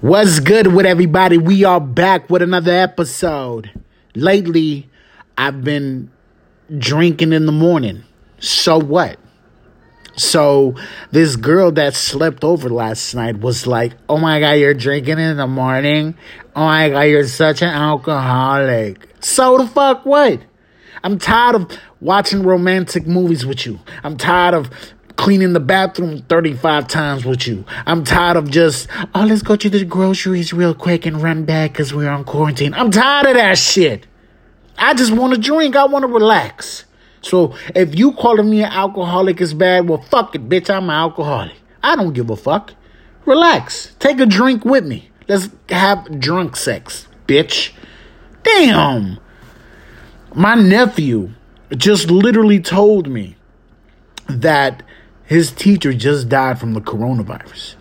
What's good with everybody? We are back with another episode. Lately, I've been drinking in the morning. So what? So this girl that slept over last night was like, "Oh my god, you're drinking in the morning? Oh my god, you're such an alcoholic." So the fuck what? I'm tired of watching romantic movies with you. I'm tired of cleaning the bathroom 35 times with you. I'm tired of just, oh, let's go to the groceries real quick and run back because we're on quarantine. I'm tired of that shit. I just want to drink. I want to relax. So if you calling me an alcoholic is bad, well, fuck it, bitch. I'm an alcoholic. I don't give a fuck. Relax. Take a drink with me. Let's have drunk sex, bitch. Damn. My nephew just literally told me that his teacher just died from the coronavirus.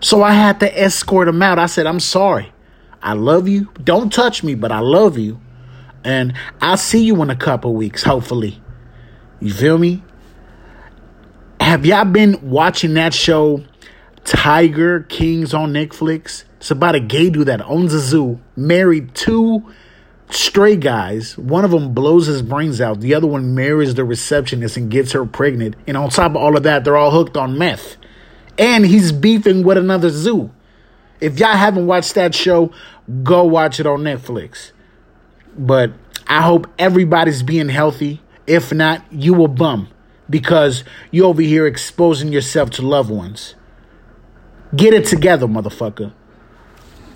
So I had to escort him out. I said, I'm sorry. I love you. Don't touch me, but I love you. And I'll see you in a couple weeks, hopefully. You feel me? Have y'all been watching that show, Tiger Kings on Netflix? It's about a gay dude that owns a zoo, married two stray guys. One of them blows his brains out. The other one marries the receptionist and gets her pregnant. And on top of all of that, they're all hooked on meth. And he's beefing with another zoo. If y'all haven't watched that show, go watch it on Netflix. But I hope everybody's being healthy. If not, you a bum because you over here exposing yourself to loved ones. Get it together, motherfucker.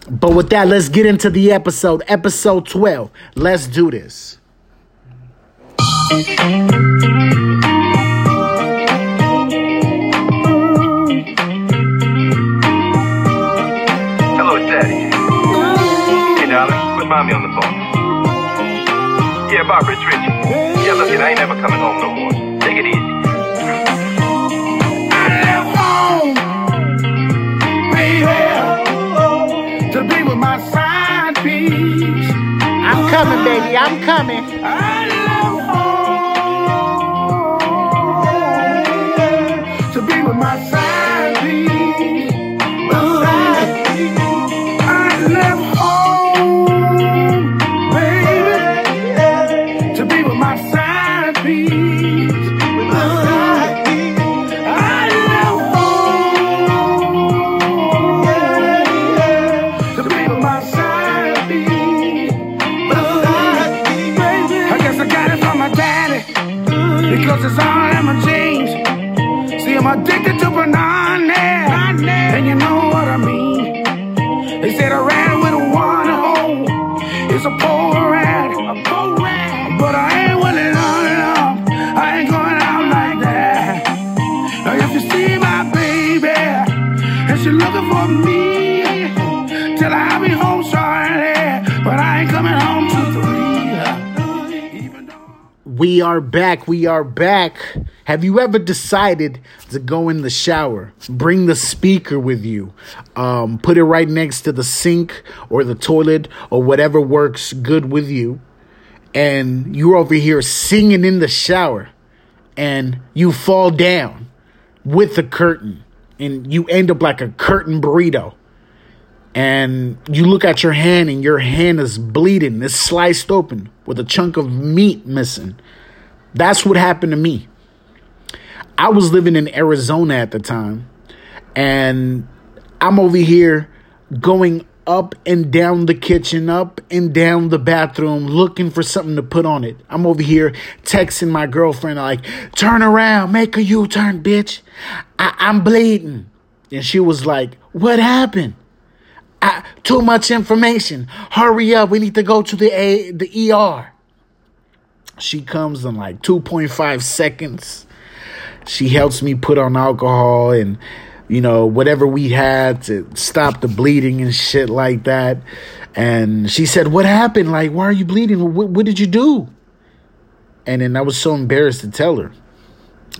But with that, let's get into the episode. Episode 12. Let's do this. Hello, Daddy. Hey, darling, put mommy on the phone. Yeah, Barbara, it's Richie. With my side piece. I'm coming, baby. I'm coming. I left home to be with my side We are back. We are back. Have you ever decided to go in the shower? Bring the speaker with you. Um, put it right next to the sink or the toilet or whatever works good with you. And you're over here singing in the shower and you fall down with the curtain and you end up like a curtain burrito. And you look at your hand and your hand is bleeding, it's sliced open with a chunk of meat missing. That's what happened to me. I was living in Arizona at the time, and I'm over here going up and down the kitchen, up and down the bathroom, looking for something to put on it. I'm over here texting my girlfriend, like, turn around, make a U turn, bitch. I- I'm bleeding. And she was like, what happened? I- too much information. Hurry up. We need to go to the A- the ER. She comes in like 2.5 seconds. She helps me put on alcohol and, you know, whatever we had to stop the bleeding and shit like that. And she said, What happened? Like, why are you bleeding? What, what did you do? And then I was so embarrassed to tell her.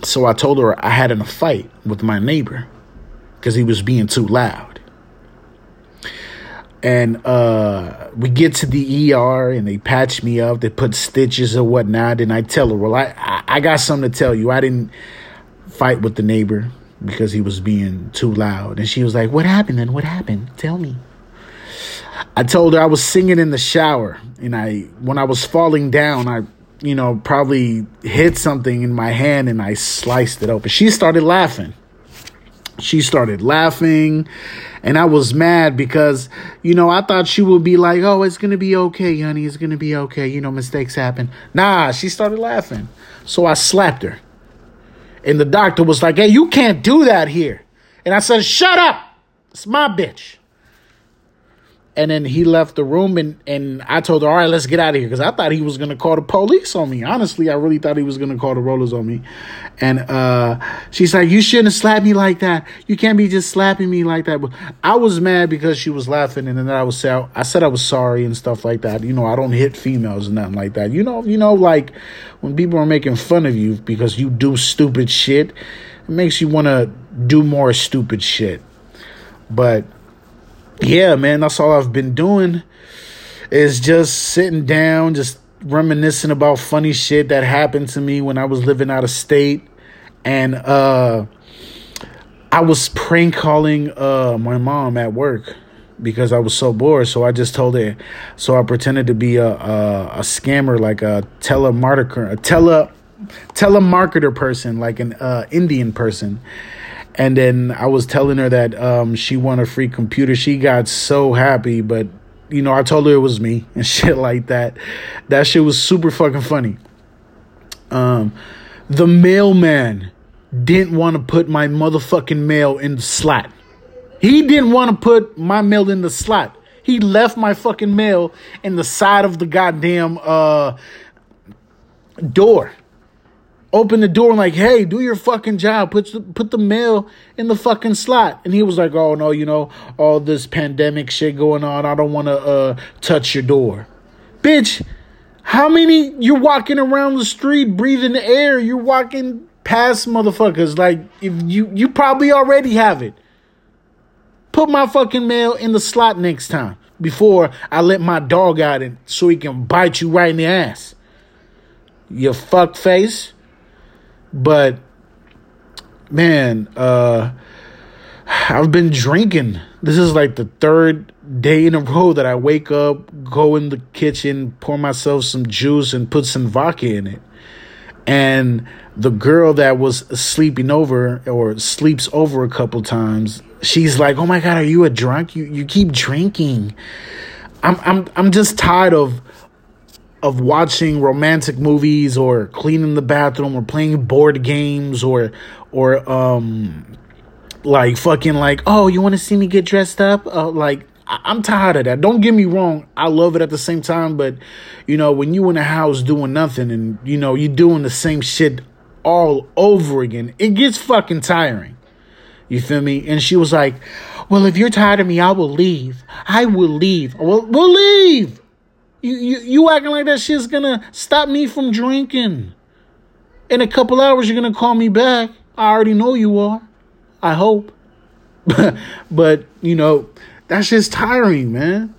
So I told her I had in a fight with my neighbor because he was being too loud and uh, we get to the ER and they patch me up. They put stitches or whatnot, and I tell her, "Well, I I, got something to tell you. I didn't fight with the neighbor. because he was being too loud. And she was like, What happened then? What happened? Tell me. I told her I was singing in the shower and I when I was falling down, I you know, probably hit something in my hand and I sliced it open. She started laughing. She started laughing and I was mad because, you know, I thought she would be like, oh, it's to be okay, honey. It's to be okay. You know, mistakes happen. Nah, she started laughing. So I slapped her. And the doctor was like, hey, you can't do that here. And I said, shut up. It's my bitch. And then he left the room, and, and I told her, all right, let's get out of here. Because I thought he was going to call the police on me. Honestly, I really thought he was going to call the rollers on me. And uh, she's like, you shouldn't have slapped me like that. You can't be just slapping me like that. But I was mad because she was laughing, and then I was I said I was sorry and stuff like that. You know, I don't hit females and nothing like that. You know, you know, like when people are making fun of you because you do stupid shit, it makes you want to do more stupid shit. But yeah, man, that's all I've been doing is just sitting down, just reminiscing about funny shit that happened to me when I was living out of state. And uh I was prank calling uh my mom at work because I was so bored. So I just told her. So I pretended to be a a, a scammer, like a telemarketer, a tele telemarketer person, like an uh, Indian person and then I was telling her that um, she won a free computer. She got so happy, but you know, I told her it was me and shit like that. That shit was super fucking funny. Um, the mailman didn't want to put my motherfucking mail in the slot. He didn't want to put my mail in the slot. He left my fucking mail in the side of the goddamn uh, door open the door and like, hey, do your fucking job. Put the, put the mail in the fucking slot. And he was like, oh no, you know, all this pandemic shit going on. I don't want to uh, touch your door, bitch. How many you're walking around the street breathing the air? You're walking past motherfuckers. Like if you you probably already have it. Put my fucking mail in the slot next time before I let my dog out and so he can bite you right in the ass. You fuck face. But man, uh I've been drinking. This is like the third day in a row that I wake up, go in the kitchen, pour myself some juice and put some vodka in it. And the girl that was sleeping over or sleeps over a couple times, she's like, "Oh my god, are you a drunk? You you keep drinking." I'm I'm I'm just tired of of watching romantic movies or cleaning the bathroom or playing board games or or um like fucking like oh you want to see me get dressed up uh, like I'm tired of that. Don't get me wrong. I love it at the same time, but you know, when you in a house doing nothing and you know, you doing the same shit all over again, it gets fucking tiring. You feel me? And she was like, "Well, if you're tired of me, I will leave. I will leave. Well, we'll leave. You, you, you acting like that shit's gonna stop me from drinking. In a couple hours, you're gonna call me back. I already know you are. I hope. but, you know, that's just tiring, man.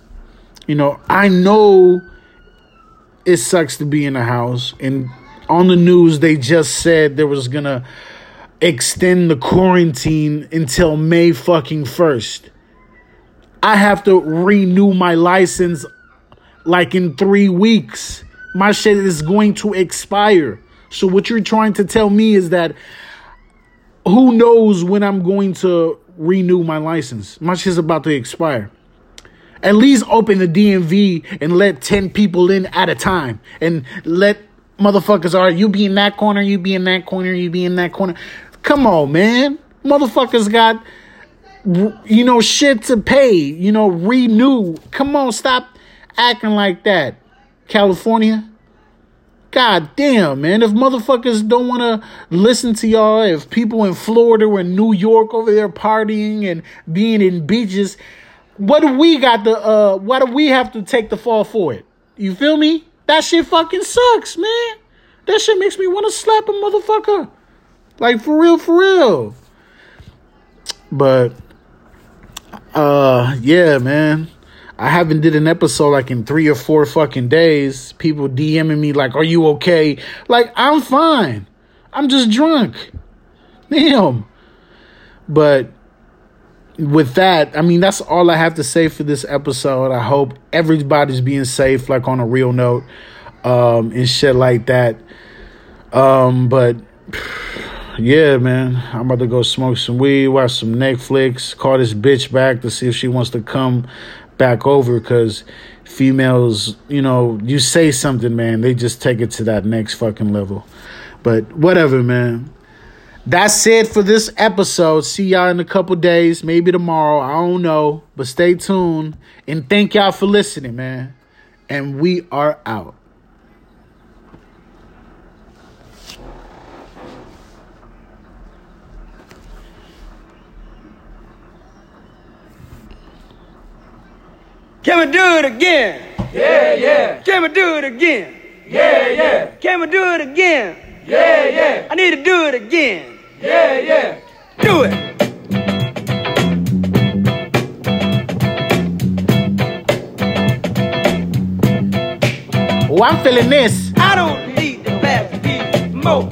You know, I know it sucks to be in a house. And on the news, they just said there was gonna extend the quarantine until May fucking 1st. I have to renew my license like in three weeks. My shit is going to expire. So what you're trying to tell me is that who knows when I'm going to renew my license? My shit's about to expire. At least open the DMV and let 10 people in at a time. And let motherfuckers, right, you be in that corner, you be in that corner, you be in that corner. Come on, man. Motherfuckers got, you know, shit to pay, you know, renew. Come on, stop acting like that. California. God damn, man. If motherfuckers don't want to listen to y'all, if people in Florida or in New York over there partying and being in beaches, what do we got to, uh, why do we have to take the fall for it? You feel me? That shit fucking sucks, man. That shit makes me want to slap a motherfucker. Like, for real, for real. But, uh, yeah, man. I haven't did an episode like in three or four fucking days. People DMing me like, "Are you okay?" Like I'm fine. I'm just drunk. Damn. But with that, I mean, that's all I have to say for this episode. I hope everybody's being safe, like on a real note, um, and shit like that. Um, but yeah, man, I'm about to go smoke some weed, watch some Netflix, call this bitch back to see if she wants to come back over because females, you know, you say something, man, they just take it to that next fucking level. But whatever, man. That's it for this episode. See y'all in a couple days, maybe tomorrow. I don't know, but stay tuned and thank y'all for listening, man. And we are out. Can we do it again? Yeah, yeah, Can we do it again? yeah, yeah, Can we do it again? yeah, yeah, I need to do it again. yeah, yeah. Do it. Oh, I'm feeling this. I don't need the bad piece, more